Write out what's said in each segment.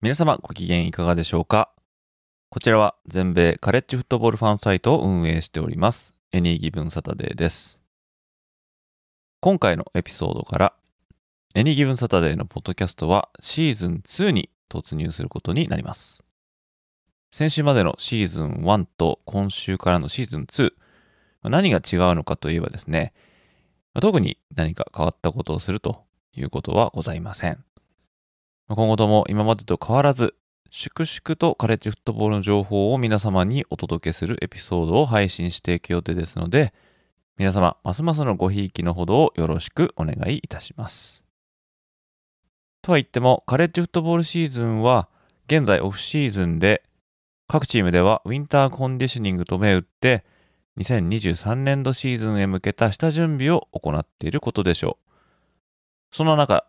皆様ご機嫌いかがでしょうか？こちらは全米カレッジフットボールファンサイトを運営しておりますエニーギブンサタデーです。今回のエピソードからエニーギブンサタデーのポッドキャストはシーズン2に突入することになります。先週までのシーズン1と今週からのシーズン2何が違うのかといえばですね特に何か変わったことをするということはございません。今後とも今までと変わらず、粛々とカレッジフットボールの情報を皆様にお届けするエピソードを配信していく予定ですので、皆様、ますますのごひいきのほどをよろしくお願いいたします。とは言っても、カレッジフットボールシーズンは、現在オフシーズンで、各チームではウィンターコンディショニングと銘打って、2023年度シーズンへ向けた下準備を行っていることでしょう。その中、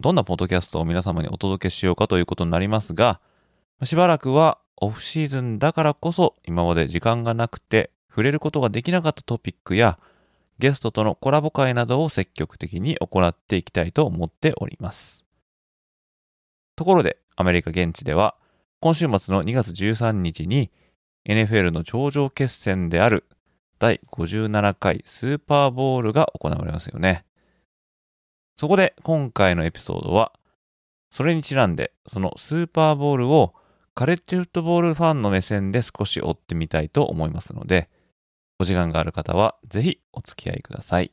どんなポッドキャストを皆様にお届けしようかということになりますが、しばらくはオフシーズンだからこそ今まで時間がなくて触れることができなかったトピックやゲストとのコラボ会などを積極的に行っていきたいと思っております。ところでアメリカ現地では今週末の2月13日に NFL の頂上決戦である第57回スーパーボールが行われますよね。そこで今回のエピソードは、それにちなんで、そのスーパーボールをカレッジフットボールファンの目線で少し追ってみたいと思いますので、お時間がある方はぜひお付き合いください。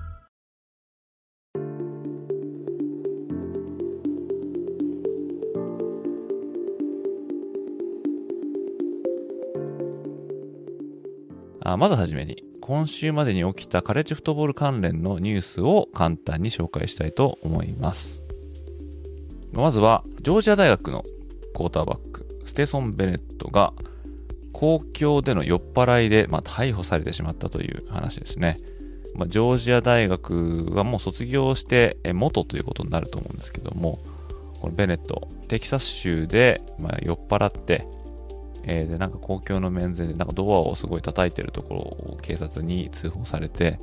あまずはじめに、今週までに起きたカレッジフットボール関連のニュースを簡単に紹介したいと思います。まずは、ジョージア大学のクォーターバック、ステソン・ベネットが、公共での酔っ払いで、まあ、逮捕されてしまったという話ですね。まあ、ジョージア大学はもう卒業して元ということになると思うんですけども、このベネット、テキサス州で、まあ、酔っ払って、えー、で、なんか公共の面前で、なんかドアをすごい叩いてるところを警察に通報されて、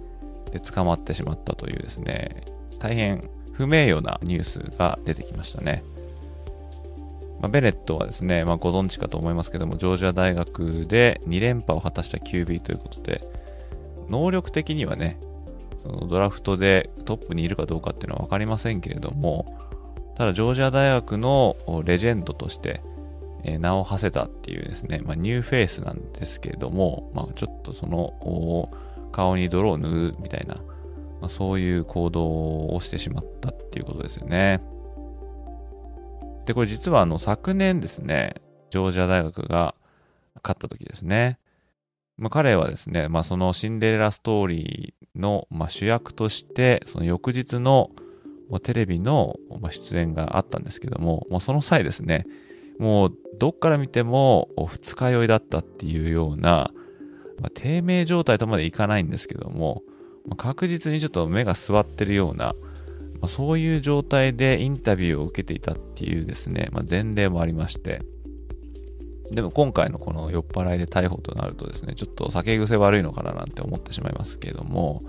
で、捕まってしまったというですね、大変不名誉なニュースが出てきましたね。まあ、ベネットはですね、まあ、ご存知かと思いますけども、ジョージア大学で2連覇を果たした QB ということで、能力的にはね、そのドラフトでトップにいるかどうかっていうのは分かりませんけれども、ただジョージア大学のレジェンドとして、え名を馳せたっていうですね、まあ、ニューフェイスなんですけれども、まあ、ちょっとその顔に泥を塗るみたいな、まあ、そういう行動をしてしまったっていうことですよね。で、これ実はあの昨年ですね、ジョージア大学が勝った時ですね。まあ、彼はですね、まあ、そのシンデレラストーリーの、まあ、主役として、その翌日のテレビの出演があったんですけども、まあ、その際ですね、もうどっから見ても二日酔いだったっていうような、まあ、低迷状態とまでいかないんですけども、まあ、確実にちょっと目が座ってるような、まあ、そういう状態でインタビューを受けていたっていうですね、ま、前例もありまして、でも今回のこの酔っ払いで逮捕となるとですね、ちょっと酒癖悪いのかななんて思ってしまいますけども、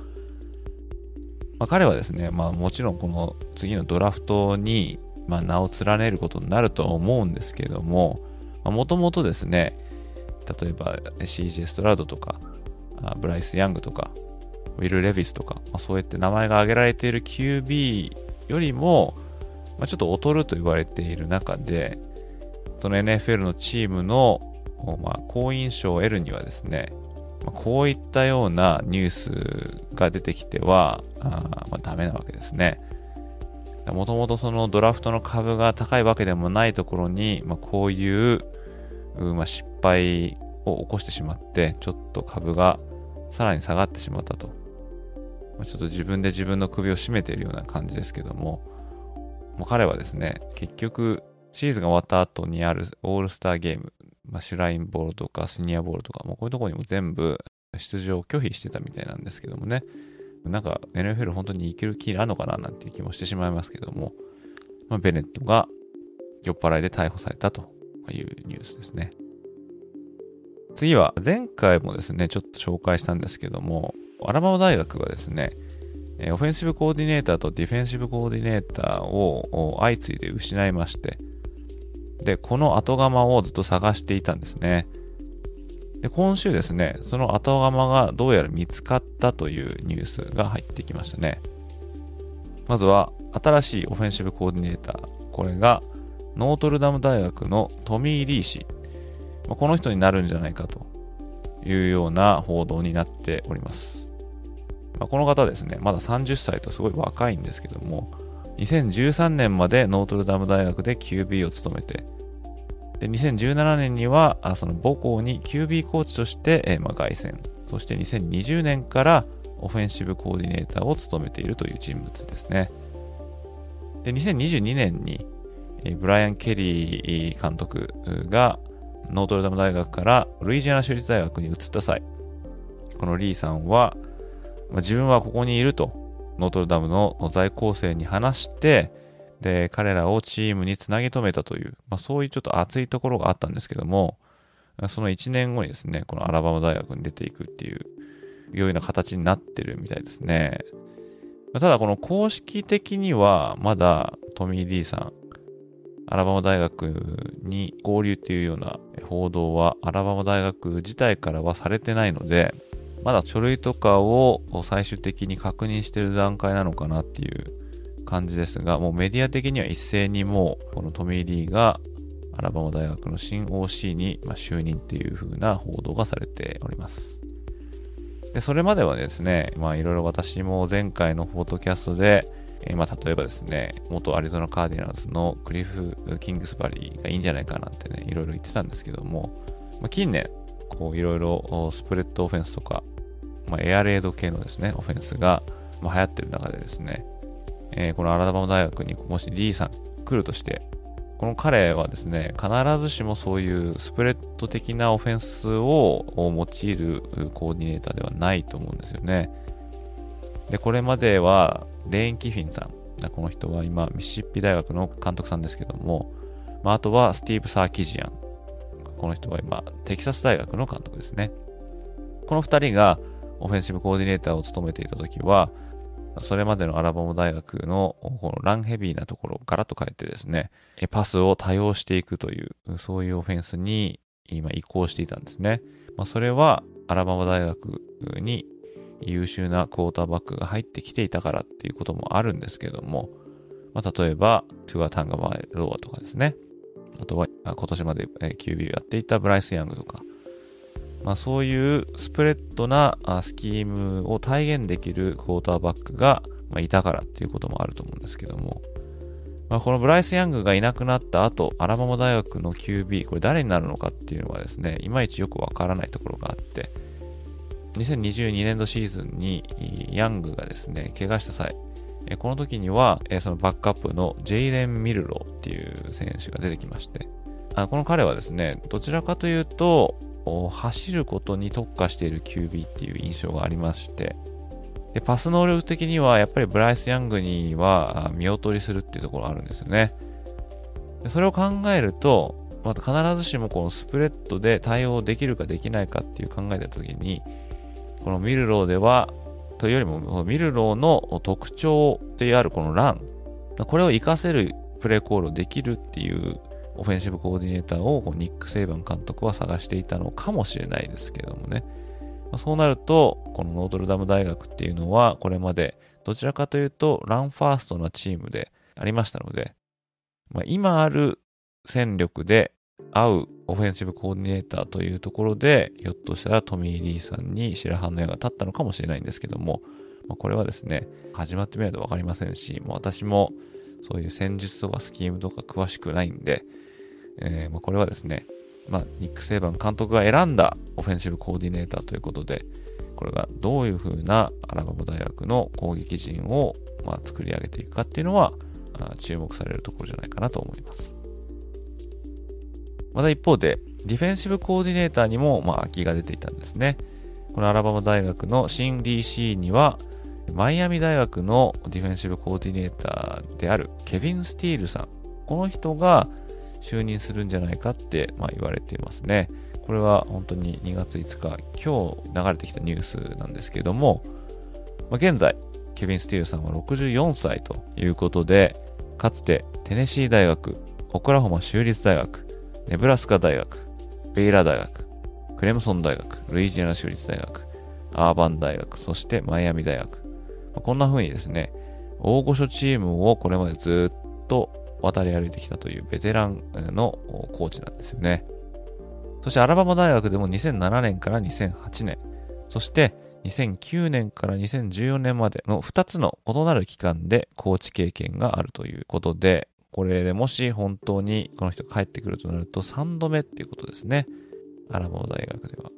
まあ、彼はですね、まあもちろんこの次のドラフトにまあ、名を連ねることになると思うんですけども、もともとですね、例えば CJ ストラウドとか、ブライス・ヤングとか、ウィル・レヴィスとか、まあ、そうやって名前が挙げられている QB よりも、まあ、ちょっと劣ると言われている中で、その NFL のチームの、まあ、好印象を得るにはですね、まあ、こういったようなニュースが出てきては、あまあ、ダメなわけですね。もともとそのドラフトの株が高いわけでもないところに、まあ、こういう、まあ、失敗を起こしてしまって、ちょっと株がさらに下がってしまったと。まあ、ちょっと自分で自分の首を絞めているような感じですけども、もう彼はですね、結局、シーズンが終わった後にあるオールスターゲーム、まあ、シュラインボールとかシニアボールとか、もうこういうところにも全部出場を拒否してたみたいなんですけどもね、なんか NFL 本当にいける気あるのかななんていう気もしてしまいますけども、まあ、ベネットが酔っ払いで逮捕されたというニュースですね。次は前回もですね、ちょっと紹介したんですけども、アラバマ大学はですね、オフェンシブコーディネーターとディフェンシブコーディネーターを相次いで失いまして、で、この後釜をずっと探していたんですね。で、今週ですね、その後釜がどうやら見つかったというニュースが入ってきましたね。まずは、新しいオフェンシブコーディネーター。これが、ノートルダム大学のトミー・リー氏。まあ、この人になるんじゃないかというような報道になっております。まあ、この方ですね、まだ30歳とすごい若いんですけども、2013年までノートルダム大学で QB を務めて、で2017年にはその母校に QB コーチとして、えー、まあ、凱旋、そして2020年からオフェンシブコーディネーターを務めているという人物ですね。で2022年に、えー、ブライアン・ケリー監督がノートルダム大学からルイジアナ州立大学に移った際、このリーさんは、まあ、自分はここにいるとノートルダムの在校生に話して、で、彼らをチームにつなぎ止めたという、まあ、そういうちょっと熱いところがあったんですけども、その1年後にですね、このアラバマ大学に出ていくっていう、ような形になってるみたいですね。ただ、この公式的には、まだトミー・リーさん、アラバマ大学に合流っていうような報道は、アラバマ大学自体からはされてないので、まだ書類とかを最終的に確認してる段階なのかなっていう感じですが、もうメディア的には一斉にもう、このトミー・リースがアラバマ大学の新 OC に就任っていう風な報道がされております。で、それまではですね、まあいろいろ私も前回のポッドキャストで、えー、まあ例えばですね、元アリゾナカーディナルズのクリフ・キングスバリーがいいんじゃないかなってね、いろいろ言ってたんですけども、まあ、近年、こういろいろスプレッドオフェンスとか、まあ、エアレード系のですね、オフェンスが、ま、流行ってる中でですね、えー、このアラバマ大学にもしリーさん来るとして、この彼はですね、必ずしもそういうスプレッド的なオフェンスを用いるコーディネーターではないと思うんですよね。で、これまではレーン・キフィンさん。この人は今、ミシシッピ大学の監督さんですけども、まあ、あとはスティーブ・サーキジアン。この人は今、テキサス大学の監督ですね。この二人がオフェンシブコーディネーターを務めていた時は、それまでのアラバマ大学のこのランヘビーなところをガラッと変えてですね、パスを多用していくという、そういうオフェンスに今移行していたんですね。まあ、それはアラバマ大学に優秀なクォーターバックが入ってきていたからっていうこともあるんですけども、まあ、例えば、トゥア・タンガバ・ローアとかですね。あとは、今年まで QB をやっていたブライス・ヤングとか、まあ、そういうスプレッドなスキームを体現できるクォーターバックがいたからっていうこともあると思うんですけども、まあ、このブライス・ヤングがいなくなった後、アラバマ大学の QB、これ誰になるのかっていうのはですね、いまいちよくわからないところがあって、2022年度シーズンにヤングがですね、怪我した際、この時には、そのバックアップのジェイレン・ミルロっていう選手が出てきまして、あこの彼はですね、どちらかというと、走ることに特化している QB っていう印象がありまして、でパス能力的にはやっぱりブライス・ヤングには見劣りするっていうところあるんですよね。でそれを考えると、また必ずしもこのスプレッドで対応できるかできないかっていう考えたときに、このミルローでは、というよりもミルローの特徴であるこのラン、これを活かせるプレーコールをできるっていうオフェンシブコーディネーターをニック・セイバン監督は探していたのかもしれないですけどもね。そうなると、このノートルダム大学っていうのは、これまでどちらかというとランファーストなチームでありましたので、まあ、今ある戦力で合うオフェンシブコーディネーターというところで、ひょっとしたらトミー・リースさんに白羽の矢が立ったのかもしれないんですけども、これはですね、始まってみないとわかりませんし、もう私もそういう戦術とかスキームとか詳しくないんで、えー、まあこれはですね、まあ、ニック・セイバン監督が選んだオフェンシブコーディネーターということで、これがどういうふうなアラバマ大学の攻撃陣をまあ作り上げていくかっていうのは、注目されるところじゃないかなと思います。また一方で、ディフェンシブコーディネーターにも、まあ、空きが出ていたんですね。このアラバマ大学の新 DC には、マイアミ大学のディフェンシブコーディネーターであるケビン・スティールさん。この人が就任するんじゃないかって、まあ、言われていますね。これは本当に2月5日、今日流れてきたニュースなんですけども、まあ、現在、ケビン・スティールさんは64歳ということで、かつてテネシー大学、オクラホマ州立大学、ネブラスカ大学、ベイラ大学、クレムソン大学、ルイジアナ州立大学、アーバン大学、そしてマイアミ大学。まあこんな風にですね、大御所チームをこれまでずっと渡り歩いてきたというベテランのコーチなんですよね。そしてアラバマ大学でも2007年から2008年、そして2009年から2014年までの2つの異なる期間でコーチ経験があるということで、これでもし本当にこの人帰ってくるとなると3度目っていうことですね。アラバモ大学では。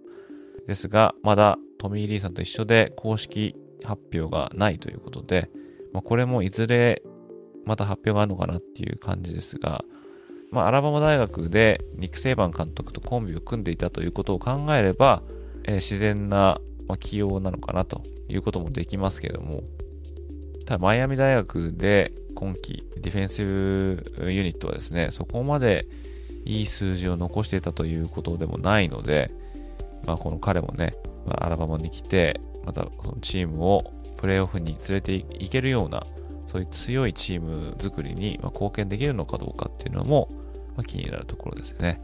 ですが、まだトミー・リーさんと一緒で公式発表がないということで、まあ、これもいずれまた発表があるのかなっていう感じですが、まあ、アラバマ大学でニック・セイバン監督とコンビを組んでいたということを考えれば、えー、自然な、まあ、起用なのかなということもできますけれども、ただマイアミ大学で今季ディフェンシブユニットはですね、そこまでいい数字を残していたということでもないので、まあ、この彼もね、まあ、アラバマに来て、またそのチームをプレーオフに連れていけるような、そういう強いチーム作りに貢献できるのかどうかっていうのも、ま、気になるところですよね。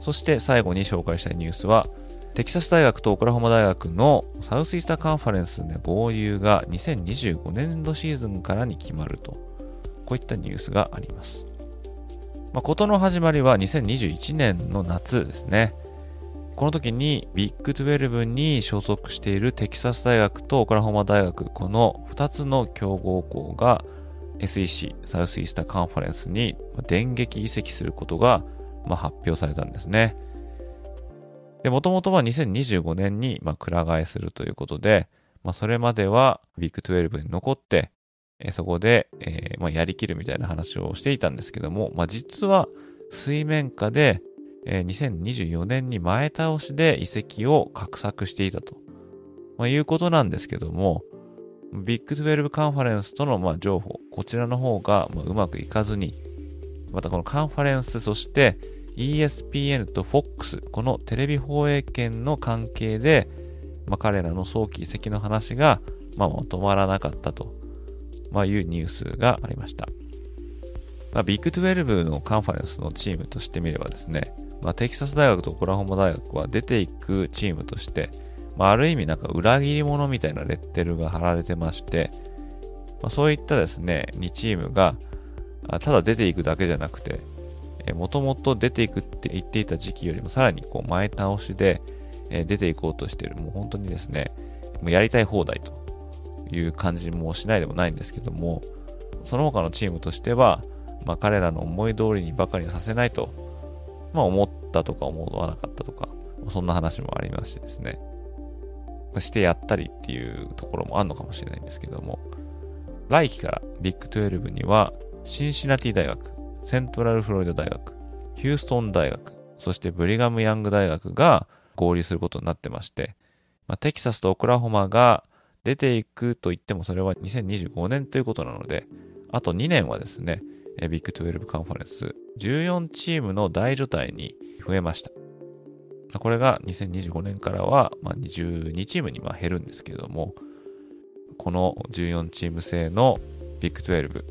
そして最後に紹介したいニュースは、テキサス大学とオクラホマ大学のサウスイースターカンファレンスで合流が2025年度シーズンからに決まると、こういったニュースがあります。まあ、ことの始まりは2021年の夏ですね。この時にビッグ12に所属しているテキサス大学とオクラホマ大学、この2つの強豪校が SEC、サウスイースターカンファレンスに電撃移籍することがま発表されたんですね。で、もともとは2025年に、まあ、くら替えするということで、まあ、それまではビッグ12に残って、え、そこで、えー、まあ、やりきるみたいな話をしていたんですけども、まあ、実は水面下で、えー、2024年に前倒しで移籍を画策していたと、まあ、いうことなんですけども、ビッグ12カンファレンスとのまあ情報、こちらの方がまあうまくいかずに、またこのカンファレンス、そして ESPN と FOX、このテレビ放映権の関係で、まあ、彼らの早期移籍の話が、まあ、まとまらなかったと、まあ、いうニュースがありました。まあ、ビッグ12のカンファレンスのチームとしてみればですね、まあ、テキサス大学とオクラホマ大学は出ていくチームとして、まあ、ある意味なんか裏切り者みたいなレッテルが貼られてまして、まあ、そういったですね、2チームが、ただ出ていくだけじゃなくて、もともと出ていくって言っていた時期よりもさらにこう前倒しで、出ていこうとしている、もう本当にですね、もうやりたい放題という感じもしないでもないんですけども、その他のチームとしては、まあ、彼らの思い通りにばかりさせないと、まあ、思ったとか思わなかったとか、そんな話もありましてですね、してやったりっていうところもあるのかもしれないんですけども、来期からビッグ12には、シンシナティ大学、セントラルフロリダ大学、ヒューストン大学、そしてブリガム・ヤング大学が合流することになってまして、まあ、テキサスとオクラホマが出ていくと言ってもそれは2025年ということなので、あと2年はですね、ビッグ12カンファレンス14チームの大所帯に増えました。これが2025年からは22チームに減るんですけれども、この14チーム制のビッグ12、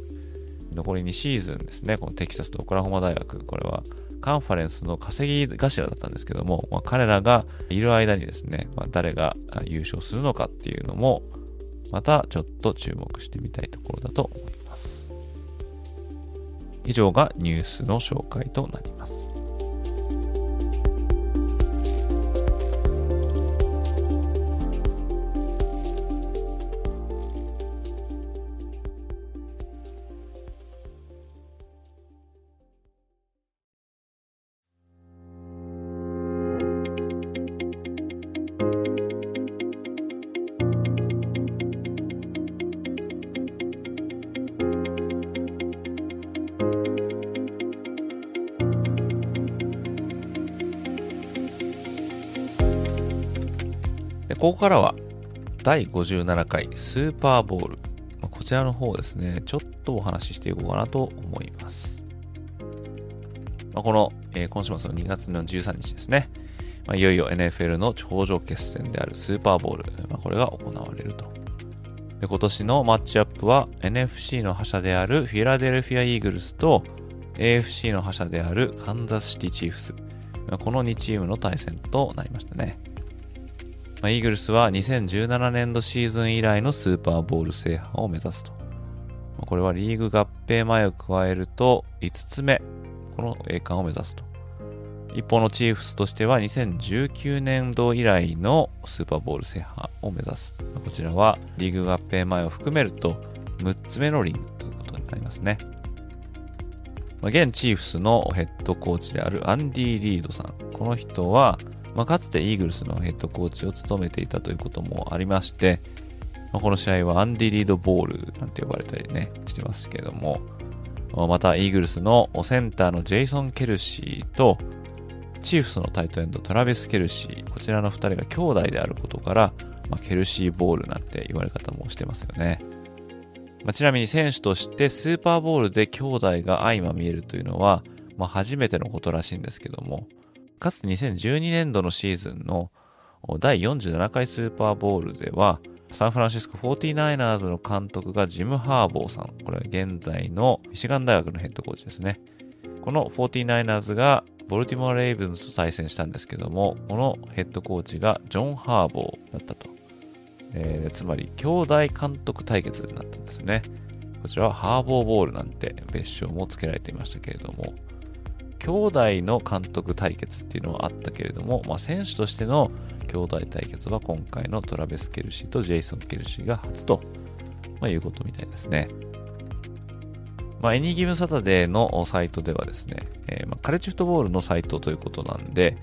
残り2シーズンですね、このテキサスとオクラホマ大学、これはカンファレンスの稼ぎ頭だったんですけども、まあ、彼らがいる間にですね、まあ、誰が優勝するのかっていうのも、またちょっと注目してみたいところだと思います。以上がニュースの紹介となります。ここからは第57回スーパーボール。まこちらの方ですね、ちょっとお話ししていこうかなと思います。まあこの、えー今週末の2月の13日ですね、まあいよいよ NFL の頂上決戦であるスーパーボール、まあこれが行われると。で今年のマッチアップは NFC の覇者であるフィラデルフィア・イーグルスと AFC の覇者であるカンザスシティ・チーフス。まこの2チームの対戦となりましたね。まあ、イーグルスは2017年度シーズン以来のスーパーボール制覇を目指すと。まあこれはリーグ合併前を加えると5つ目、この栄冠を目指すと。一方のチーフスとしては2019年度以来のスーパーボール制覇を目指す。こちらはリーグ合併前を含めると6つ目のリングということになりますね。ま現チーフスのヘッドコーチであるアンディ・リードさん。この人は、まあ、かつてイーグルスのヘッドコーチを務めていたということもありまして、まあ、この試合はアンディ・リードボールなんて呼ばれたりね、してますけども、またイーグルスのセンターのジェイソン・ケルシーと、チーフスのタイトエンドトラビス・ケルシー、こちらの2人が兄弟であることから、まあ、ケルシーボールなんて言われ方もしてますよね。まあ、ちなみに選手としてスーパーボールで兄弟が相まみえるというのは、まあ、初めてのことらしいんですけども、かつて2012年度のシーズンの第47回スーパーボールでは、サンフランシスコ 49ers の監督がジム・ハーボーさん。これは現在のミシガン大学のヘッドコーチですね。この 49ers がボルティモア・レイブンズと対戦したんですけども、このヘッドコーチがジョン・ハーボーだったと。えーつまり、兄弟監督対決になったんですね。こちらはハーボーボールなんて別称も付けられていましたけれども、兄弟の監督対決っていうのはあったけれども、まあ、選手としての兄弟対決は今回のトラベス・ケルシーとジェイソン・ケルシーが初と、まあ、いうことみたいですね。まあ、エニーギブサタデーのサイトではですね、えーまあ、カレッジフットボールのサイトということなんで、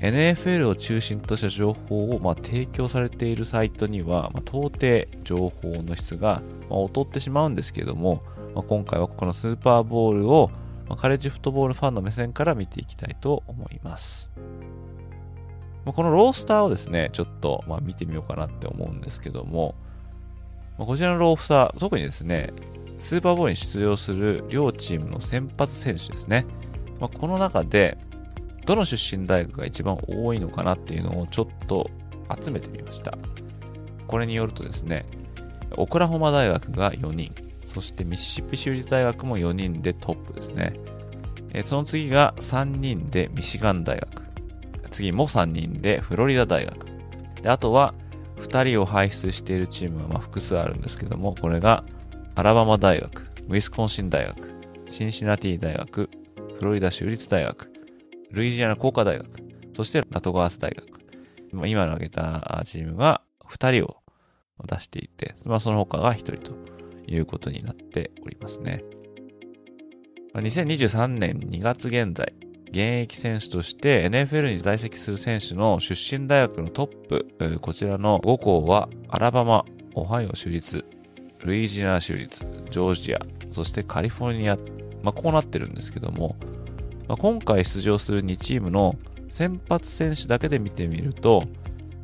NFL を中心とした情報をまあ提供されているサイトには、まあ、到底情報の質がまあ劣ってしまうんですけれども、まあ、今回はこのスーパーボールをまあカレッジフットボールファンの目線から見ていきたいと思います。まあこのロースターをですね、ちょっとま見てみようかなって思うんですけども、まあこちらのロースター、特にですね、スーパーボールに出場する両チームの先発選手ですね。まあ、この中で、どの出身大学が一番多いのかなっていうのをちょっと集めてみました。これによるとですね、オクラホマ大学が4人、そしてミシシッピ州立大学も4人でトップですね。えその次が3人でミシガン大学。次も3人でフロリダ大学。であとは2人を輩出しているチームはま複数あるんですけども、これがアラバマ大学、ウィスコンシン大学、シンシナティ大学、フロリダ州立大学、ルイジアナ工科大学、そしてラトガース大学。今の挙げたチームが2人を出していて、まあ、その他が1人ということになっておりますね。2023年2月現在、現役選手として NFL に在籍する選手の出身大学のトップ、こちらの5校はアラバマ、オハイオ州立、ルイジナ州立、ジョージア、そしてカリフォルニア、まあ、こうなってるんですけども、まあ、今回出場する2チームの先発選手だけで見てみると、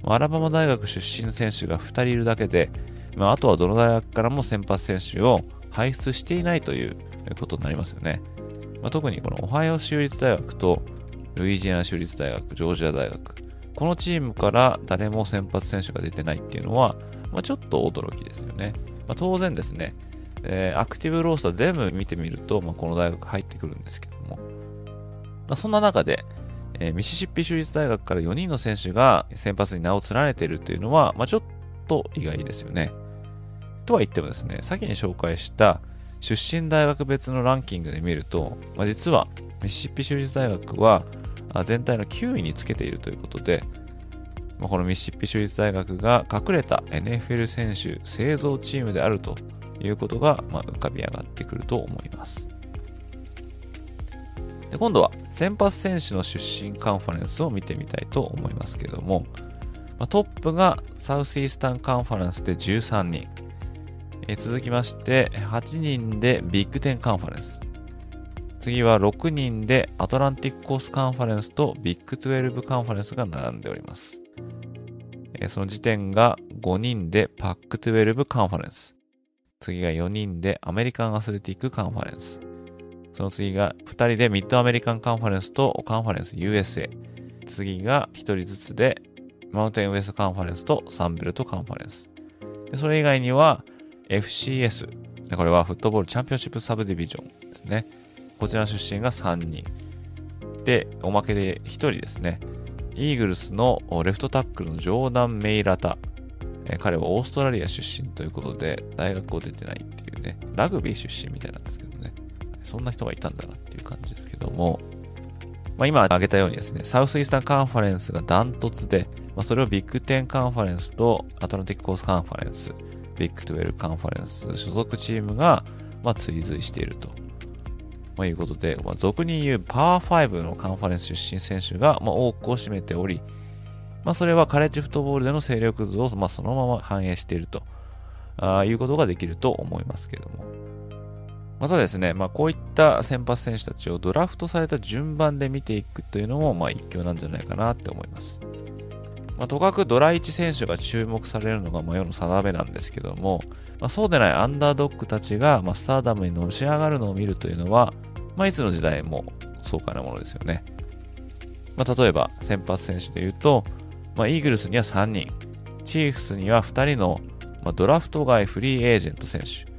アラバマ大学出身の選手が2人いるだけで、まあ、とはどの大学からも先発選手を輩出していないということになりますよね。まあ、特にこのオハイオ州立大学とルイジアナ州立大学、ジョージア大学、このチームから誰も先発選手が出てないっていうのは、まあ、ちょっと驚きですよね。まあ、当然ですね、えーアクティブロースター全部見てみると、まあ、この大学入ってくるんですけども、ま、そんな中で、えーミシシッピ州立大学から4人の選手が先発に名を連ねているというのは、ま、ちょっと意外ですよね。とは言ってもですね、先に紹介した出身大学別のランキングで見ると、まあ、実はミシシッピ州立大学は全体の9位につけているということで、まあ、このミシシッピ州立大学が隠れた NFL 選手製造チームであるということが、まあ浮かび上がってくると思います。で今度は先発選手の出身カンファレンスを見てみたいと思いますけれども、まあ、トップがサウスイースタンカンファレンスで13人、え、続きまして8人でビッグ10カンファレンス次は6人でアトランティックコーストカンファレンスとビッグ12カンファレンスが並んでおります。え、その次点が5人でパック12カンファレンス。次が4人でアメリカンアスレティックカンファレンス。その次が2人でミッドアメリカンカンファレンスとカンファレンス USA。次が1人ずつでマウンテンウエストカンファレンスとサンベルトカンファレンス。でそれ以外には FCS。これはフットボールチャンピオンシップサブディビジョンですね。こちら出身が3人。で、おまけで1人ですね。イーグルスのレフトタックルのジョーダン・メイラタ。彼はオーストラリア出身ということで、大学を出てないっていうね、ラグビー出身みたいなんですけどね。そんな人がいたんだなっていう感じですけども、まあ、今挙げたようにですね、サウスイースタンカンファレンスがダントツで、まあ、それをビッグ10カンファレンスとアトランティックコーストカンファレンス、ビッグ12カンファレンス所属チームが、まあ、追随していると。まあ、いうことで、まあ、俗に言うパワー5のカンファレンス出身選手が、まあ、多くを占めており、まあ、それはカレッジフットボールでの勢力図を、まあ、そのまま反映しているとあいうことができると思いますけども。またですね、まあ、こういった先発選手たちをドラフトされた順番で見ていくというのも、まあ、一興なんじゃないかなって思います。まあ、とかくドラ1選手が注目されるのが、ま、世の定めなんですけども、まあ、そうでないアンダードッグたちが、まあ、スターダムにのし上がるのを見るというのは、まあ、いつの時代も爽快なものですよね。まあ、例えば、先発選手で言うと、まあ、イーグルスには3人、チーフスには2人の、まあ、ドラフト外フリーエージェント選手、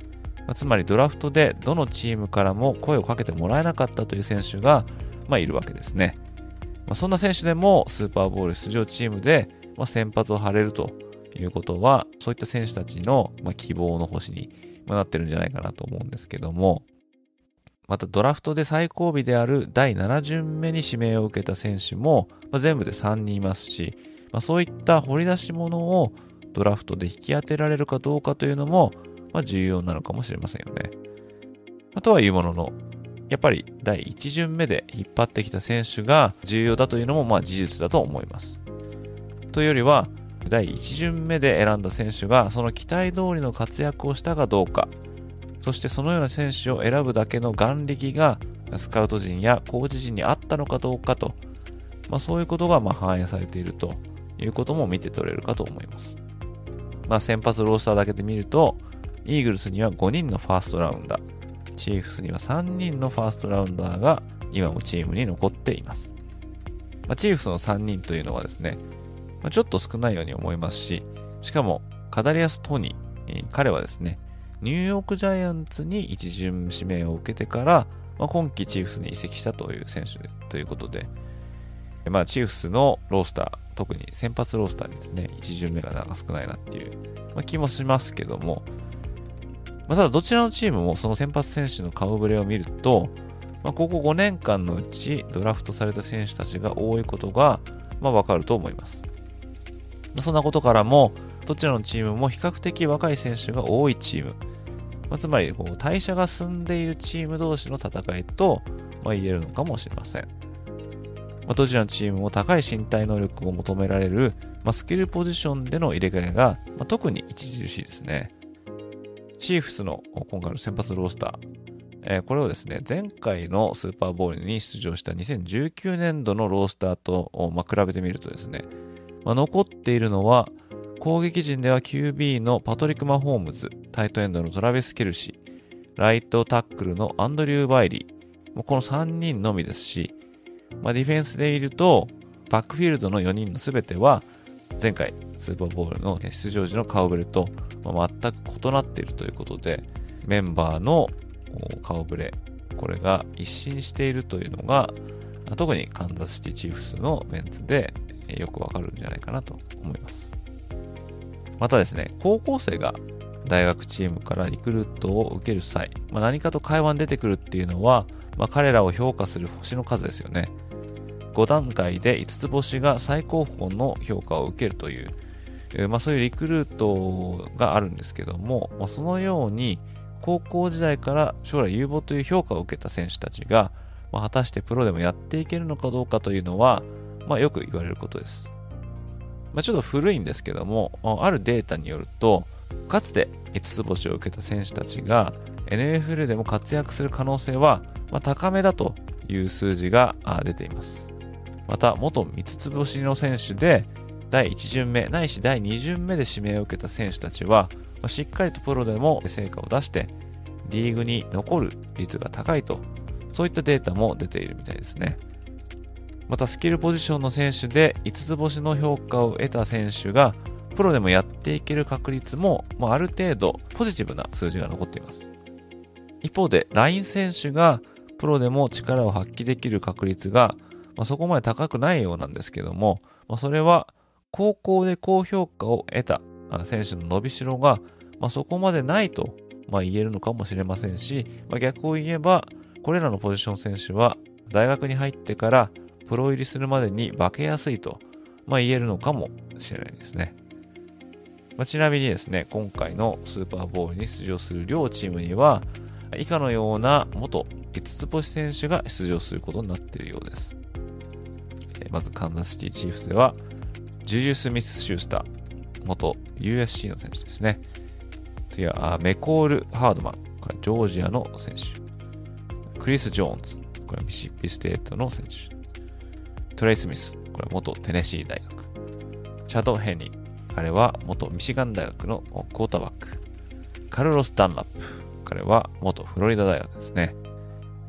まあ、つまりドラフトでどのチームからも声をかけてもらえなかったという選手が、まあ、いるわけですね。まあ、そんな選手でもスーパーボール出場チームで、まあ、先発を張れるということは、そういった選手たちの、まあ、希望の星にまなってるんじゃないかなと思うんですけども、またドラフトで最後尾である第7巡目に指名を受けた選手も、まあ、全部で3人いますし、まあ、そういった掘り出し物をドラフトで引き当てられるかどうかというのも、まあ、重要なのかもしれませんよね。まあ、とはいうものの、やっぱり第1巡目で引っ張ってきた選手が重要だというのもまあ事実だと思います。というよりは、第1巡目で選んだ選手がその期待通りの活躍をしたかどうか、そしてそのような選手を選ぶだけの眼力がスカウト陣やコーチ陣にあったのかどうかと、まあ、そういうことがま反映されているということも見て取れるかと思います。まあ、先発ロースターだけで見ると、イーグルスには5人のファーストラウンダー、チーフスには3人のファーストラウンダーが今もチームに残っています。まあ、チーフスの3人というのはですね、まあ、ちょっと少ないように思いますし、しかもカダリアス・トニー、彼はですね、ニューヨークジャイアンツに一巡指名を受けてから、まあ、今季チーフスに移籍したという選手ということで、まあ、チーフスのロースター、特に先発ロースターにですね、一巡目がなんか少ないなっていう、まあ、気もしますけども、まあ、ただどちらのチームもその先発選手の顔ぶれを見ると、まあ、ここ5年間のうちドラフトされた選手たちが多いことが、まあ、わかると思います。そんなことからも、どちらのチームも比較的若い選手が多いチーム、まあ、つまりこう代謝が進んでいるチーム同士の戦いと、ま、言えるのかもしれません。ま、どちらのチームも高い身体能力を求められる、ま、スキルポジションでの入れ替えが、ま、特に著しいですね。チーフスの今回の先発ロースター、えー、これをですね、前回のスーパーボールに出場した2019年度のロースターと、まあ、比べてみるとですね、まあ、残っているのは、攻撃陣では QB のパトリック・マホームズ、タイトエンドのトラベス・ケルシー、ライトタックルのアンドリュー・バイリー、この3人のみですし、まあ、ディフェンスでいると、バックフィールドの4人の全ては、前回スーパーボールの出場時の顔ぶれと、全く異なっているということで、メンバーの顔ぶれ、これが一新しているというのが、特にカンザスシティチーフスのメンツでよくわかるんじゃないかなと思います。またですね、高校生が大学チームからリクルートを受ける際、まあ、何かと会話に出てくるっていうのは、まあ、彼らを評価する星の数ですよね。5段階で5つ星が最高峰の評価を受けるという、まあ、そういうリクルートがあるんですけども、まあ、そのように高校時代から将来有望という評価を受けた選手たちが、まあ、果たしてプロでもやっていけるのかどうかというのは、まあ、よく言われることです。まあ、ちょっと古いんですけども、あるデータによると、かつて5つ星を受けた選手たちが NFL でも活躍する可能性は、高めだという数字が出ています。また、元5つ星の選手で第1巡目ないし第2巡目で指名を受けた選手たちは、ま、しっかりとプロでも成果を出してリーグに残る率が高いとそういったデータも出ているみたいですね。またスキルポジションの選手で5つ星の評価を得た選手がプロでもやっていける確率も、まあ、る程度ポジティブな数字が残っています。一方で、ライン選手がプロでも力を発揮できる確率が、まあ、そこまで高くないようなんですけども、まあ、それは高校で高評価を得た選手の伸びしろが、まあ、そこまでないと、まあ、言えるのかもしれませんし、まあ、逆を言えば、これらのポジション選手は大学に入ってからプロ入りするまでに化けやすいと、まあ、言えるのかもしれないですね。まあ、ちなみにですね、今回のスーパーボールに出場する両チームには、以下のような元5つ星選手が出場することになっているようです。まず、カンザスシティチーフスでは、ジュジュ・スミス・シュースター、元 USC の選手ですね。次は、メコール・ハードマン、これジョージアの選手。クリス・ジョーンズ、これはミシシッピステートの選手。トレイ・スミス、これは元テネシー大学。チャド・ヘニー、彼は元ミシガン大学のクォーターバック。カルロス・ダンラップ。彼は元フロリダ大学ですね。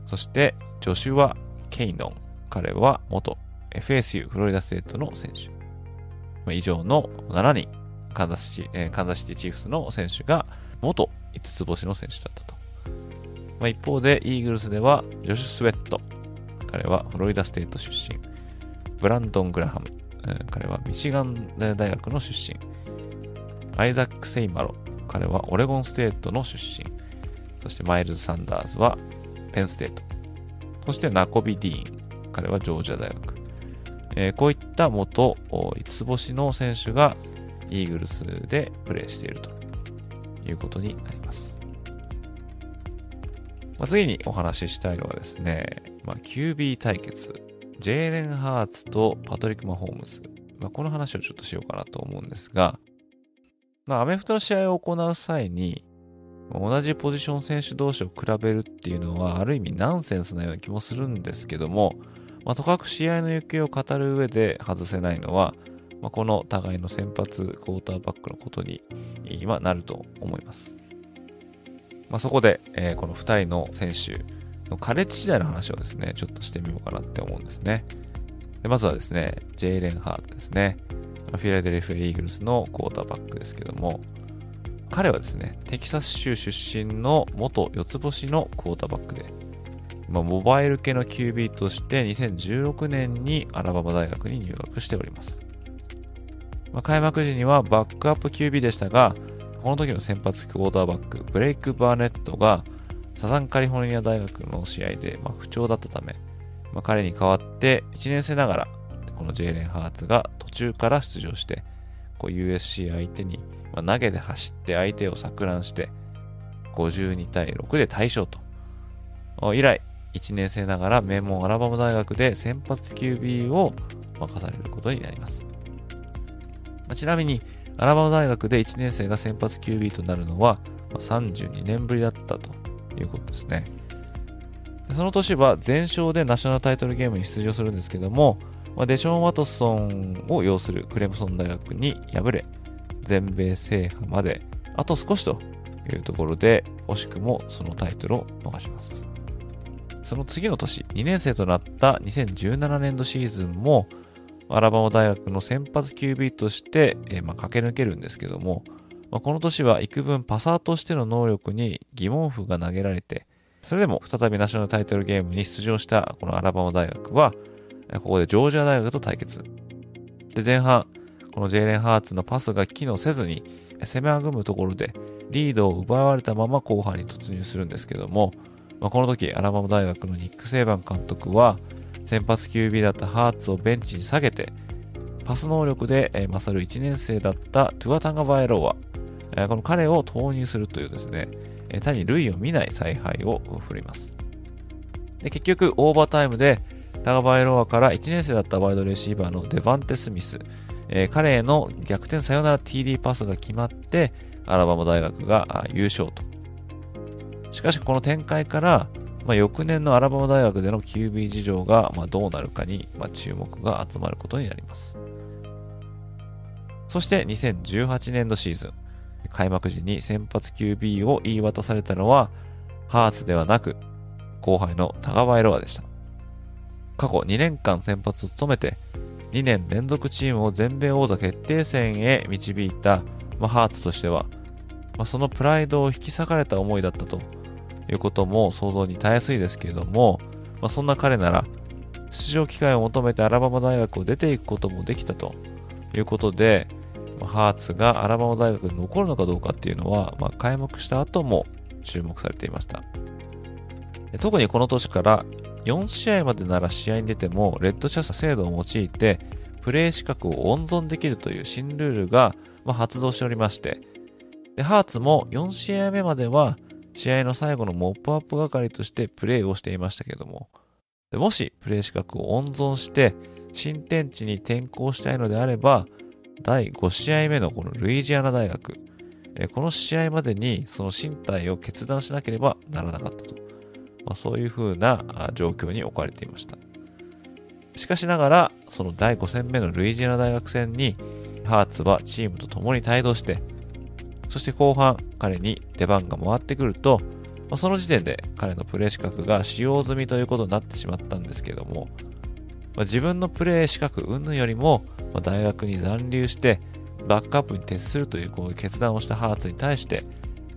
そして、ジョシュア・ケインドー。彼は元 FSU フロリダステートの選手。以上の7人、カンザスシ、えー、カンザスシティチーフスの選手が元5つ星の選手だったと。まあ、一方で、イーグルスではジョシュ・スウェット。彼はフロリダステート出身。ブランドン・グラハム。彼はミシガン大学の出身。アイザック・セウマロ。彼はオレゴンステートの出身。そしてマイルズ・サンダーズはペンステート。そしてナコビ・ディーン。彼はジョージア大学。えー、こういった元5つ星の選手がイーグルスでプレーしているということになります。まあ、次にお話ししたいのはですね、まあ、QB 対決ジェイレン・ハーツとパトリック・マホームズ。まあ、この話をちょっとしようかなと思うんですが、まあ、アメフトの試合を行う際に、同じポジション選手同士を比べるっていうのは、ある意味ナンセンスなような気もするんですけども、まあ、とかく試合の行方を語る上で外せないのは、まあ、この互いの先発クォーターバックのことに今なると思います。まあ、そこで、えー、この2人の選手、のカレッジ時代の話をですね、ちょっとしてみようかなって思うんですね。でまずはですね、ジェイレン・ハートですね。フィラデルフィア・イーグルスのクォーターバックですけども、彼はですね、テキサス州出身の元四つ星のクォーターバックで、まあ、モバイル系の QB として2016年にアラバマ大学に入学しております。まあ、開幕時にはバックアップ QB でしたが、この時の先発クォーターバック、ブレイク・バーネットがサザンカリフォルニア大学の試合で、まあ、不調だったため、まあ、彼に代わって1年生ながら、このジェイレン・ハーツが途中から出場して、こう USC 相手に、まあ、投げで走って相手を錯乱して、52対6で大勝と。以来、1年生ながら名門アラバマ大学で先発 QB を任されることになります。ちなみに、アラバマ大学で1年生が先発 QB となるのは、32年ぶりだったということですね。その年は全勝でナショナルタイトルゲームに出場するんですけども、デション・ワトソンを擁するクレムソン大学に敗れ、全米制覇まであと少しというところで、惜しくもそのタイトルを逃します。その次の年、2年生となった2017年度シーズンも、アラバマ大学の先発 QB として、えー、まあ、駆け抜けるんですけども、まあ、この年は幾分パサーとしての能力に疑問符が投げられて、それでも再びナショナルタイトルゲームに出場したこのアラバマ大学は、ここでジョージア大学と対決。で、前半、このジェイレン・ハーツのパスが機能せずに、攻めあぐむところで、リードを奪われたまま後半に突入するんですけども、まあ、この時アラバマ大学のニック・セイバン監督は先発 QB だったハーツをベンチに下げてパス能力で、勝る1年生だったトゥア・タガバイロア、えこの彼を投入するというですね、え他に類を見ない采配を振ります。で結局、オーバータイムでタガバイロアから1年生だったワイドレシーバーのデバンテ・スミス、え彼への逆転サヨナラ TD パスが決まって、アラバマ大学が優勝と。しかしこの展開から、まあ、翌年のアラバマ大学での QB 事情が、まあ、どうなるかに、まあ、注目が集まることになります。そして2018年度シーズン、開幕時に先発 QB を言い渡されたのは、ハーツではなく、後輩のタガバエロアでした。過去2年間先発を務めて、2年連続チームを全米王座決定戦へ導いた、まあ、ハーツとしては、まあ、そのプライドを引き裂かれた思いだったということも想像にたやすいですけれども、まあ、そんな彼なら、出場機会を求めてアラバマ大学を出ていくこともできたということで、まあハーツがアラバマ大学に残るのかどうかっていうのは、まあ、開幕した後も注目されていました。特にこの年から4試合までなら試合に出てもレッドチャス制度を用いてプレー資格を温存できるという新ルールが、まあ、発動しておりましてでハーツも4試合目までは試合の最後のモップアップ係としてプレーをしていましたけどもでもしプレー資格を温存して新天地に転校したいのであれば第5試合目のこのルイジアナ大学、この試合までにその身体を決断しなければならなかったと。まあ、そういうふうな状況に置かれていました。しかしながら、その第5戦目のルイジアナ大学戦に、ハーツはチームと共に帯同して、そして後半、彼に出番が回ってくると、ま、その時点で彼のプレー資格が使用済みということになってしまったんですけども、ま、自分のプレー資格云々よりも、ま、大学に残留してバックアップに徹するというこういう決断をしたハーツに対して、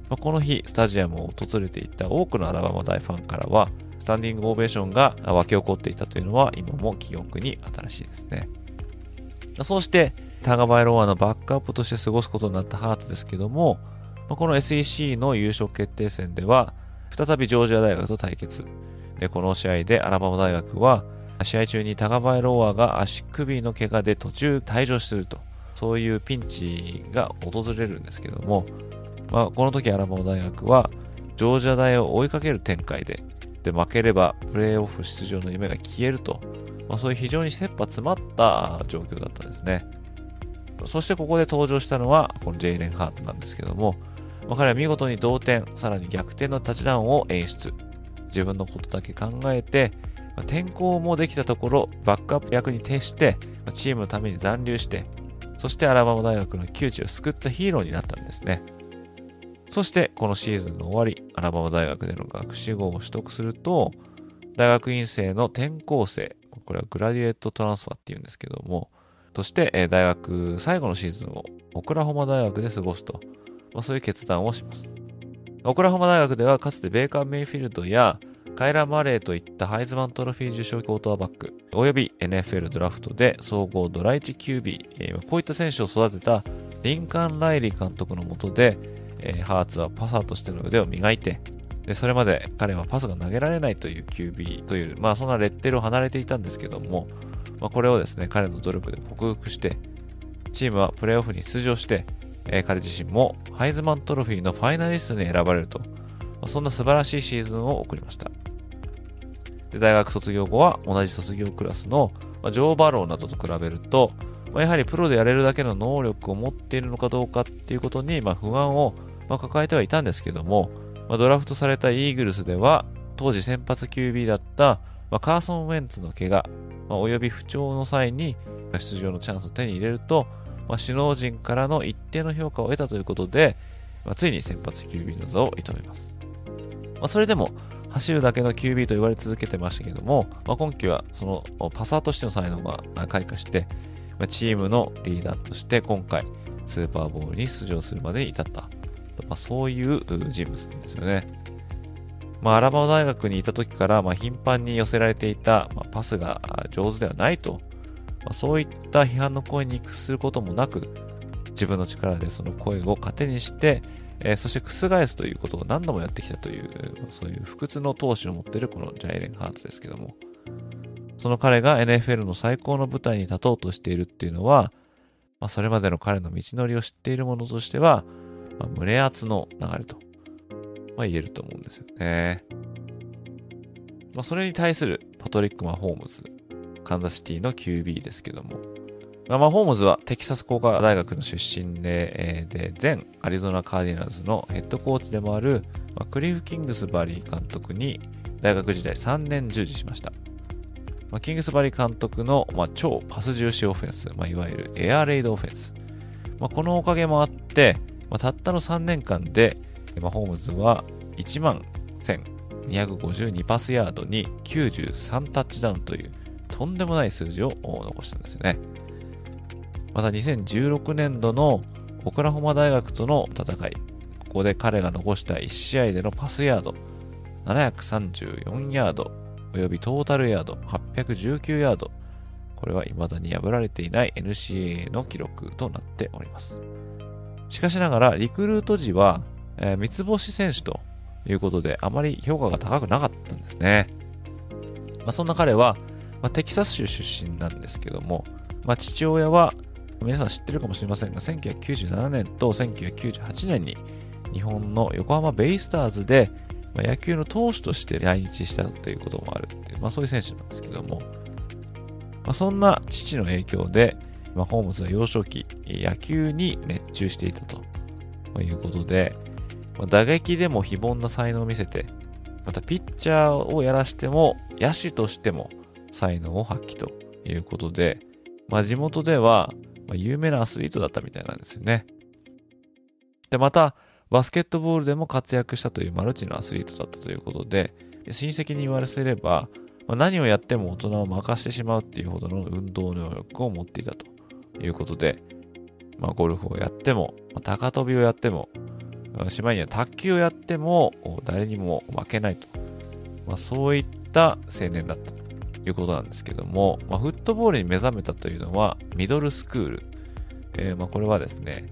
ま、この日スタジアムを訪れていた多くのアラバマ大ファンからはスタンディングオベーションが沸き起こっていたというのは今も記憶に新しいですね。そうしてタガバイロワのバックアップとして過ごすことになったハーツですけども、この SEC の優勝決定戦では再びジョージア大学と対決。で、この試合でアラバマ大学は試合中にタガバエローアが足首の怪我で途中退場すると、そういうピンチが訪れるんですけども、まあ、この時アラバマ大学は、ジョージア大を追いかける展開で、で、負ければプレーオフ出場の夢が消えると、まあ、そういう非常に切羽詰まった状況だったんですね。そしてここで登場したのは、このジェイレン・ハーツなんですけども、彼は見事に同点、さらに逆転のタッチダウンを演出。自分のことだけ考えて、転校もできたところ、バックアップ役に徹して、チームのために残留して、そしてアラバマ大学の窮地を救ったヒーローになったんですね。そしてこのシーズンの終わり、アラバマ大学での学士号を取得すると、大学院生の転校生、これはグラディエットトランスファーっていうんですけども、として大学最後のシーズンをオクラホマ大学で過ごすと、まあ、そういう決断をします。オクラホマ大学ではかつてベーカー・メイフィルドやカイラ・マレーといったハイズマントロフィー受賞クォーターバック、および NFL ドラフトで総合ドラ1 QB、こういった選手を育てたリンカン・ライリー監督のもとで、ハーツはパサーとしての腕を磨いて、それまで彼はパスが投げられないという QB という、まあそんなレッテルを離れていたんですけども、まあ、これをですね、彼の努力で克服して、チームはプレーオフに出場して、えー、彼自身もハイズマントロフィーのファイナリストに選ばれると、まあ、そんな素晴らしいシーズンを送りました。で大学卒業後は同じ卒業クラスの、まあ、ジョー・バローなどと比べると、まあ、やはりプロでやれるだけの能力を持っているのかどうかっていうことに、まあ、不安を、まあ、抱えてはいたんですけども、まあ、ドラフトされたイーグルスでは当時先発 QB だった、まあ、カーソン・ウェンツの怪我、まあ、および不調の際に出場のチャンスを手に入れると、まあ、首脳陣からの一定の評価を得たということで、まあ、ついに先発 QB の座を射止めます。まあ、それでも、走るだけの QB と言われ続けてましたけども、まあ、今季はそのパサーとしての才能が開花して、まあ、チームのリーダーとして今回スーパーボールに出場するまでに至った、まあ、そういう人物なんですよね。まあ、アラバマ大学にいた時から、まあ、頻繁に寄せられていた、まあ、パスが上手ではないと、まあ、そういった批判の声に屈することもなく、自分の力でその声を糧にして、えー、そして覆すということを何度もやってきたという、そういう不屈の闘志を持っているこのジャイレン・ハーツですけども、その彼が NFL の最高の舞台に立とうとしているっていうのは、まあ、それまでの彼の道のりを知っている者としては、まあ、胸圧の流れと、まあ、言えると思うんですよね。まあ、それに対するパトリック・マホームズ、カンザシティの QB ですけども、まあ、マホームズはテキサス工科大学の出身で、えー、で、前アリゾナカーディナルズのヘッドコーチでもある、まあ、クリフ・キングスバリー監督に大学時代3年従事しました。まあ、キングスバリー監督の、まあ、超パス重視オフェンス、まあ、いわゆるエアレイドオフェンス。まあ、このおかげもあって、まあ、たったの3年間で、マホームズは1万1252パスヤードに93タッチダウンというとんでもない数字を残したんですよね。また2016年度のオクラホマ大学との戦い、ここで彼が残した1試合でのパスヤード、734ヤード、およびトータルヤード、819ヤード、これは未だに破られていない NCAA の記録となっております。しかしながら、リクルート時は、えー、三つ星選手ということで、あまり評価が高くなかったんですね。まあ、そんな彼は、まあ、テキサス州出身なんですけども、まあ、父親は皆さん知ってるかもしれませんが、1997年と1998年に日本の横浜ベイスターズで、まあ、野球の投手として来日したということもあるっていう、まあ、そういう選手なんですけども、まあ、そんな父の影響で、まあ、ホームズは幼少期、野球に熱中していたということで、ま、打撃でも非凡な才能を見せて、またピッチャーをやらしても、野手としても才能を発揮ということで、まあ、地元では、有名なアスリートだったみたいなんですよね。で、また、バスケットボールでも活躍したというマルチのアスリートだったということで、親戚に言われせれば、まあ、何をやっても大人を任してしまうっていうほどの運動能力を持っていたということで、まあ、ゴルフをやっても、まあ、高跳びをやっても、しまいには卓球をやっても誰にも負けないと、まあ、そういった青年だったということなんですけども、まあ、フットボールに目覚めたというのはミドルスクール。えー、まあこれはですね、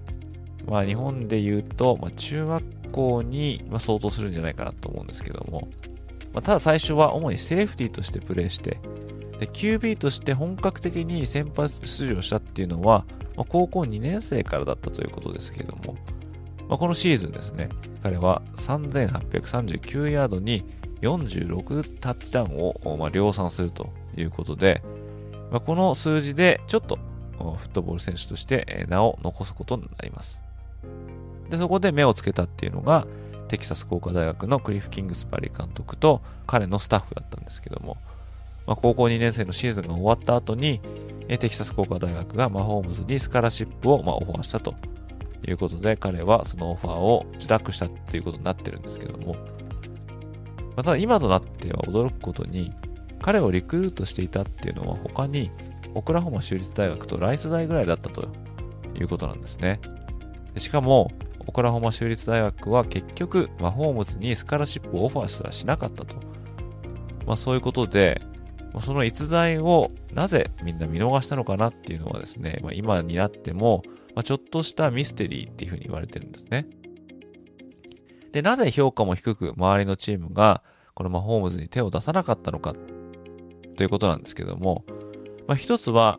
まあ日本で言うと、まあ、中学校に相当するんじゃないかなと思うんですけども、まあ、ただ最初は主にセーフティーとしてプレーして、で QB として本格的に先発出場したっていうのは、まあ、高校2年生からだったということですけども、まあ、このシーズンですね、彼は3839ヤードに46タッチダウンを、まあ、量産するということで、まあ、この数字でちょっとフットボール選手として名を残すことになります。で、そこで目をつけたっていうのが、テキサス工科大学のクリフ・キングスバリー監督と彼のスタッフだったんですけども、まあ、高校2年生のシーズンが終わった後に、テキサス工科大学がマホームズにスカラシップをまオファーしたということで、彼はそのオファーを受諾したということになってるんですけども、ま、ただ今となっては驚くことに、彼をリクルートしていたっていうのは他にオクラホマ州立大学とライス大ぐらいだったということなんですね。しかも、オクラホマ州立大学は結局、マホームズにスカラシップをオファーしたらしなかったと。まあそういうことで、その逸材をなぜみんな見逃したのかなっていうのはですね、まあ、今になっても、まあ、ちょっとしたミステリーっていうふうに言われてるんですね。で、なぜ評価も低く周りのチームがこのマホームズに手を出さなかったのかということなんですけども、まあ、一つは、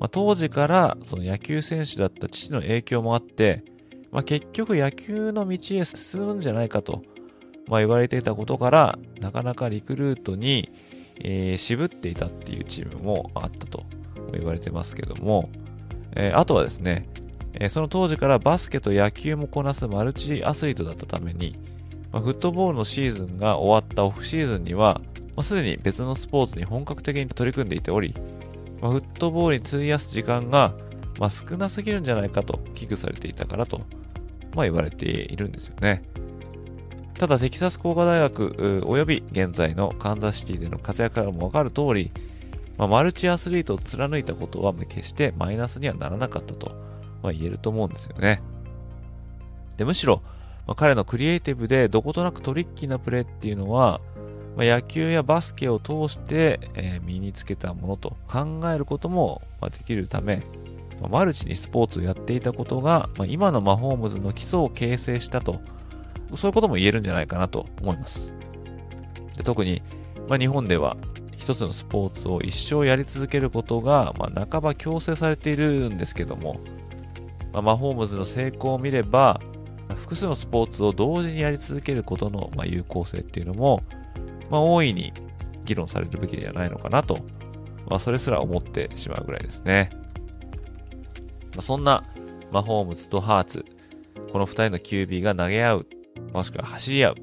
まあ、当時からその野球選手だった父の影響もあって、まあ、結局野球の道へ進むんじゃないかと、まあ、言われていたことから、なかなかリクルートに、えー、渋っていたっていうチームもあったと言われてますけども、えー、あとはですね、えその当時からバスケと野球もこなすマルチアスリートだったために、まあ、フットボールのシーズンが終わったオフシーズンには、まあ、すでに別のスポーツに本格的に取り組んでいており、まあ、フットボールに費やす時間が、まあ、少なすぎるんじゃないかと危惧されていたからと、まあ、言われているんですよね。ただ、テキサス工科大学及び現在のカンザシティでの活躍からもわかる通り、まあ、マルチアスリートを貫いたことは決してマイナスにはならなかったとまあ、言えると思うんですよね。で、むしろ、まあ、彼のクリエイティブでどことなくトリッキーなプレーっていうのは、まあ、野球やバスケを通して、えー、身につけたものと考えることも、まあ、できるため、まあマルチにスポーツをやっていたことが、まあ今のマホームズの基礎を形成したと、そういうことも言えるんじゃないかなと思います。で特に、まあ、日本では一つのスポーツを一生やり続けることが、まあ、半ば強制されているんですけども、まあ、マホームズの成功を見れば、複数のスポーツを同時にやり続けることの、ま、有効性っていうのも、まあ、大いに議論されるべきではないのかなと、まあ、それすら思ってしまうぐらいですね。まあ、そんなマホームズとハーツ、この2人の QB が投げ合う、もしくは走り合う、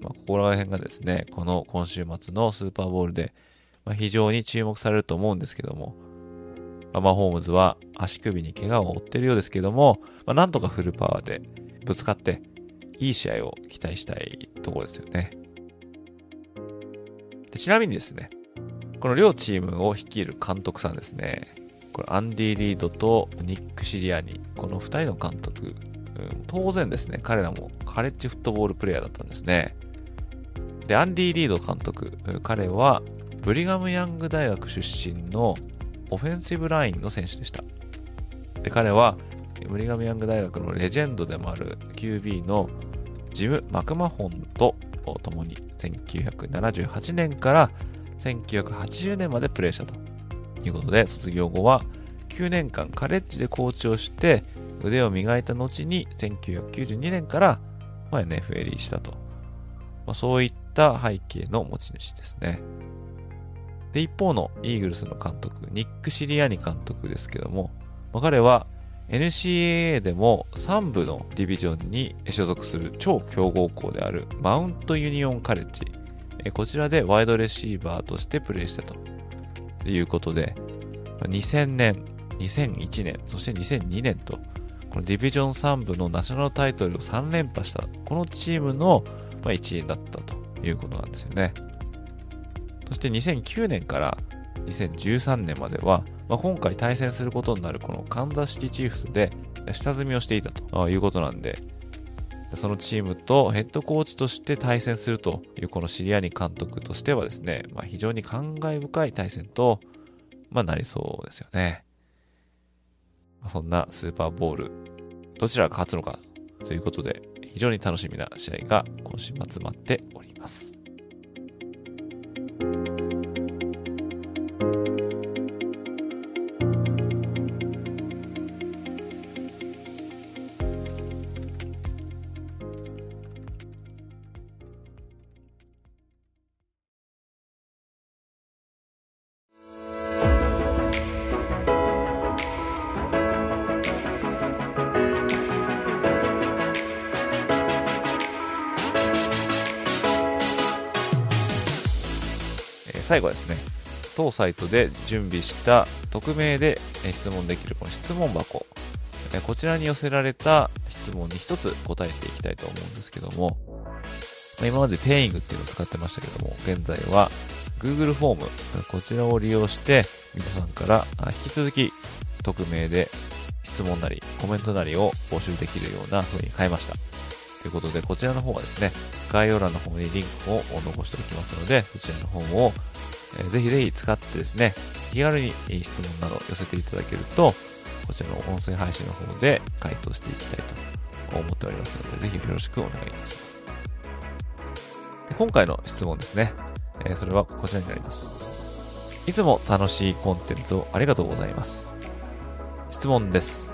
まあ、ここら辺がですね、この今週末のスーパーボールで、まあ、非常に注目されると思うんですけども、まあ、マホームズは足首に怪我を負ってるようですけども、まあ、なんとかフルパワーでぶつかって、いい試合を期待したいところですよね。でちなみにですね、この両チームを率いる監督さんですね、これアンディ・リードとニック・シリアニ、この2人の監督、うん、当然ですね、彼らもカレッジフットボールプレイヤーだったんですね。で、アンディ・リード監督、彼はブリガム・ヤング大学出身のオフェンシブラインの選手でした。で、彼はブリガム・ヤング大学のレジェンドでもある QB のジム・マクマホンと共に1978年から1980年までプレーしたということで、卒業後は9年間カレッジでコーチをして腕を磨いた後に1992年から、ま NFL 入りしたと。まあ、そういった背景の持ち主ですね。で、一方のイーグルスの監督、ニック・シリアニ監督ですけども、まあ、彼は NCAA でも3部のディビジョンに所属する超強豪校であるマウントユニオンカレッジ、こちらでワイドレシーバーとしてプレーしたということで、2000年、2001年、そして2002年と、このディビジョン3部のナショナルタイトルを3連覇した、このチームの一員だったということなんですよね。そして2009年から2013年までは、まあ、今回対戦することになるこのカンザシティチーフスで下積みをしていたということなんで、そのチームとヘッドコーチとして対戦するというこのシリアニ監督としてはですね、まあ、非常に感慨深い対戦と、まあ、なりそうですよね。そんなスーパーボール、どちらが勝つのかということで、非常に楽しみな試合が今週末待っております。Thank you. 最後ですね、当サイトで準備した匿名で質問できるこの質問箱、こちらに寄せられた質問に一つ答えていきたいと思うんですけども、今までペイングっていうのを使ってましたけども、現在は Google フォーム、こちらを利用して皆さんから引き続き匿名で質問なりコメントなりを募集できるような風に変えました。ということで、こちらの方はですね、概要欄の方にリンクを残しておきますので、そちらの方をえー、ぜひぜひ使ってですね、気軽に質問など寄せていただけると、こちらの音声配信の方で回答していきたいと思っておりますので、ぜひよろしくお願いいたします。で今回の質問ですね、えー、それはこちらになります。いつも楽しいコンテンツをありがとうございます。質問です。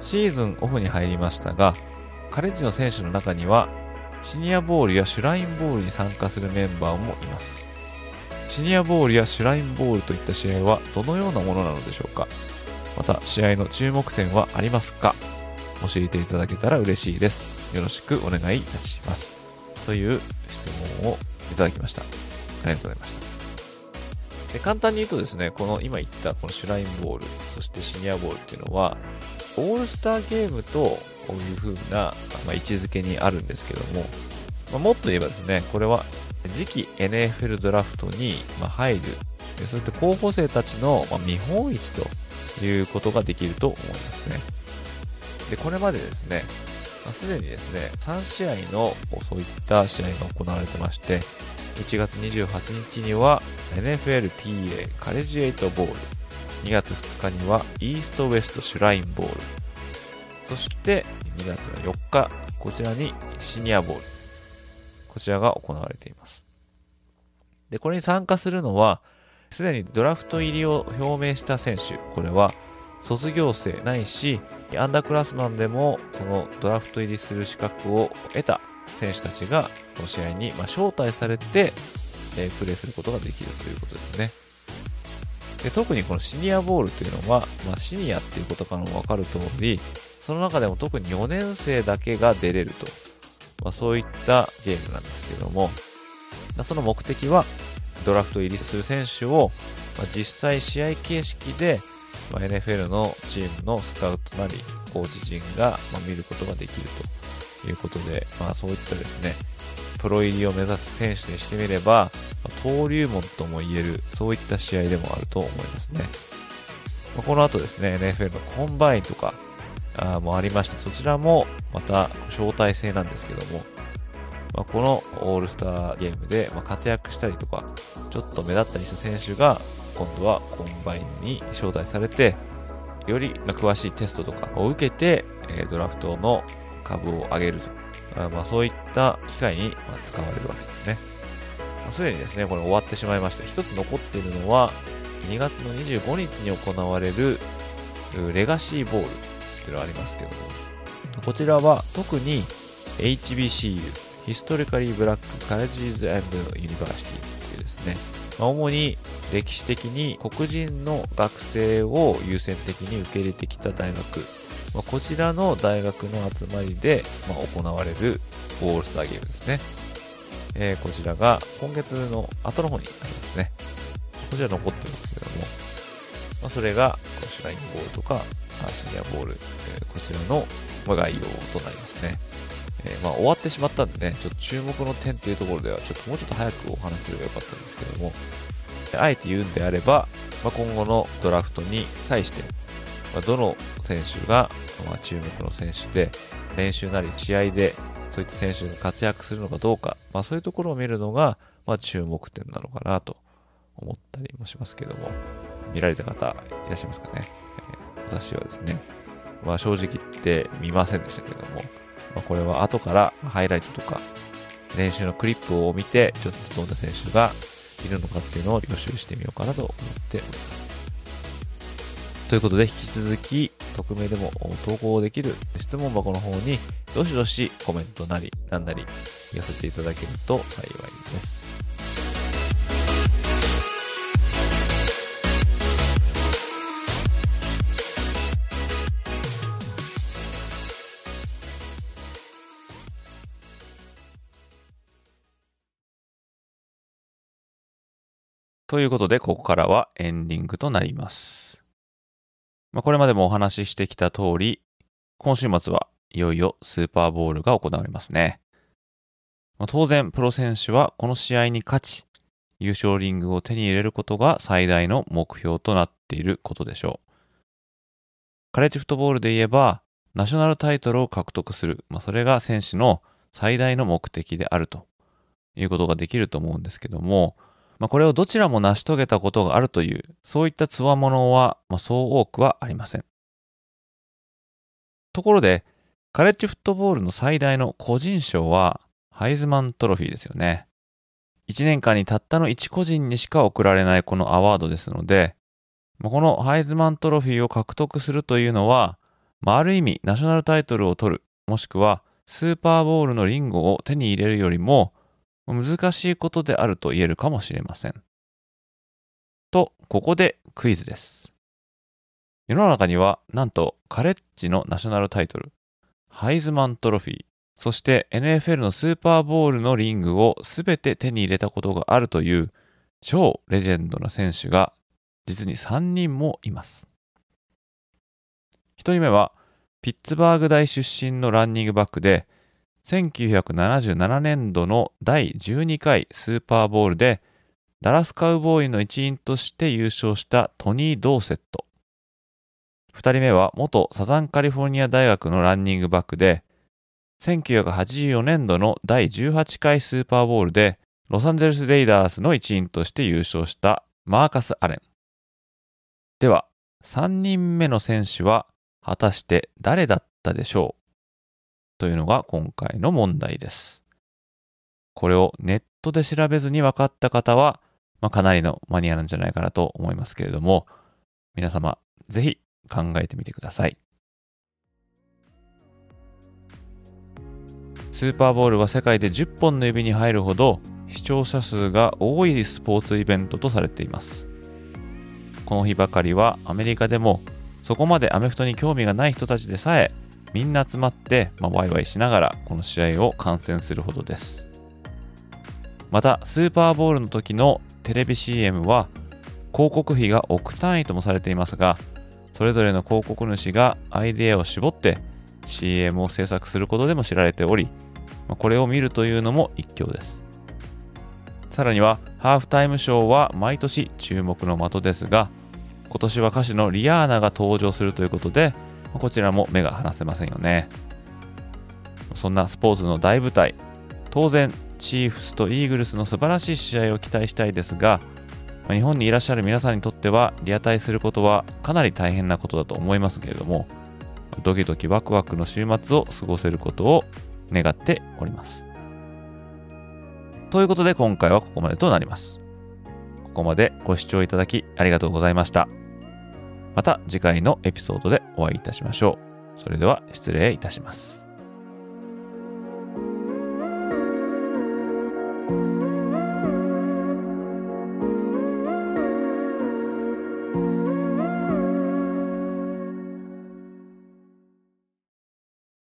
シーズンオフに入りましたが、カレッジの選手の中には、シニアボールやシュラインボールに参加するメンバーもいます。シニアボールやシュラインボールといった試合はどのようなものなのでしょうかまた試合の注目点はありますか教えていただけたら嬉しいです。よろしくお願いいたします。という質問をいただきました。ありがとうございました。で簡単に言うとですね、この今言ったこのシュラインボール、そしてシニアボールっていうのは、オールスターゲームとこういう風な、ま、位置づけにあるんですけども、まあ、もっと言えばですね、これは次期 NFL ドラフトに入る、そういった候補生たちの見本市ということができると思いますね。で、これまでですね、すでにですね、3試合のそういった試合が行われてまして、1月28日には NFLPA カレッジエイトボール、2月2日にはイーストウエストシュラインボール。そして2月の4日、こちらにシニアボール。こちらが行われています。で、これに参加するのは、すでにドラフト入りを表明した選手、これは卒業生ないし、アンダークラスマンでもそのドラフト入りする資格を得た選手たちがこの試合にま招待されて、えプレーすることができるということですね。で特にこのシニアボールというのは、まあ、シニアっていうことからも分かる通り、その中でも特に4年生だけが出れると、まあ、そういったゲームなんですけども、その目的はドラフト入りする選手を、まあ、実際試合形式で、まあ、NFL のチームのスカウトなりコーチ陣が、ま見ることができるということで、まあ、そういったですねプロ入りを目指す選手にしてみれば、ま登竜門とも言えるそういった試合でもあると思いますね、まこの後ですね NFL のコンバインとかあもありましてそちらもまた招待制なんですけどもまあ、このオールスターゲームで、活躍したりとか、ちょっと目立ったりした選手が、今度はコンバインに招待されて、より詳しいテストとかを受けて、ドラフトの株を上げると。まあ、そういった機会に使われるわけですね。まあ、すでにですね、これ終わってしまいました。一つ残っているのは、2月の25日に行われるレガシーボールっていうのがありますけども、こちらは特に HBCU、 Historically Black Colleges University というですね、まあ、主に歴史的に黒人の学生を優先的に受け入れてきた大学、まあ、こちらの大学の集まりで、ま、行われるオールスターゲームですね。えー、こちらが今月の後の方になりますね。こちら残ってますけども、まあ、それがシュラインボールとかシニアボール、えー、こちらの概要となりますね。えー、まあ、終わってしまったんでね、ちょっと注目の点っていうところでは、ちょっともうちょっと早くお話しすればよかったんですけども、あえて言うんであれば、まあ、今後のドラフトに際して、まあ、どの選手が、まあ、注目の選手で、練習なり試合で、そういった選手が活躍するのかどうか、まあ、そういうところを見るのが、まあ、注目点なのかなと思ったりもしますけども、見られた方いらっしゃいますかね？私はですね、まあ、正直言って見ませんでしたけども、まあ、これは後からハイライトとか練習のクリップを見て、ちょっとどんな選手がいるのかっていうのを予習してみようかなと思っております。ということで、引き続き、匿名でも投稿できる質問箱の方に、どしどしコメントなり、なんなり寄せていただけると幸いです。ということで、ここからはエンディングとなります。まあ、これまでもお話ししてきた通り、今週末はいよいよスーパーボールが行われますね。まあ、当然、プロ選手はこの試合に勝ち、優勝リングを手に入れることが最大の目標となっていることでしょう。カレッジフットボールで言えば、ナショナルタイトルを獲得する、まあ、それが選手の最大の目的であるということができると思うんですけども、まあ、これをどちらも成し遂げたことがあるという、そういった強者は、まあ、そう多くはありません。ところで、カレッジフットボールの最大の個人賞は、ハイズマントロフィーですよね。1年間にたったの1個人にしか贈られないこのアワードですので、このハイズマントロフィーを獲得するというのは、まあ、ある意味ナショナルタイトルを取る、もしくはスーパーボールのリンゴを手に入れるよりも、難しいことであると言えるかもしれません。と、ここでクイズです。世の中には、なんとカレッジのナショナルタイトル、ハイズマントロフィー、そして NFL のスーパーボールのリングをすべて手に入れたことがあるという超レジェンドな選手が実に3人もいます。1人目はピッツバーグ大出身のランニングバックで1977年度の第12回スーパーボールでダラスカウボーイの一員として優勝したトニー・ドーセット。二人目は元サザンカリフォルニア大学のランニングバックで、1984年度の第18回スーパーボールでロサンゼルス・レイダースの一員として優勝したマーカス・アレン。では、3人目の選手は果たして誰だったでしょう？というのが今回の問題です。これをネットで調べずに分かった方は、まあ、かなりのマニアなんじゃないかなと思いますけれども、皆様、ぜひ考えてみてください。スーパーボールは世界で10本の指に入るほど視聴者数が多いスポーツイベントとされています。この日ばかりはアメリカでもそこまでアメフトに興味がない人たちでさえみんな集まって、まあ、ワイワイしながらこの試合を観戦するほどです。またスーパーボールの時のテレビ CM は広告費が億単位ともされていますがそれぞれの広告主がアイデアを絞って CM を制作することでも知られておりこれを見るというのも一興ですさらにはハーフタイムショーは毎年注目の的ですが今年は歌手のリアーナが登場するということでこちらも目が離せませんよねそんなスポーツの大舞台当然チーフスとイーグルスの素晴らしい試合を期待したいですが日本にいらっしゃる皆さんにとってはリアタイすることはかなり大変なことだと思いますけれどもドキドキワクワクの週末を過ごせることを願っております。ということで今回はここまでとなります。ここまでご視聴いただきありがとうございました。また次回のエピソードでお会いいたしましょう。それでは失礼いたします。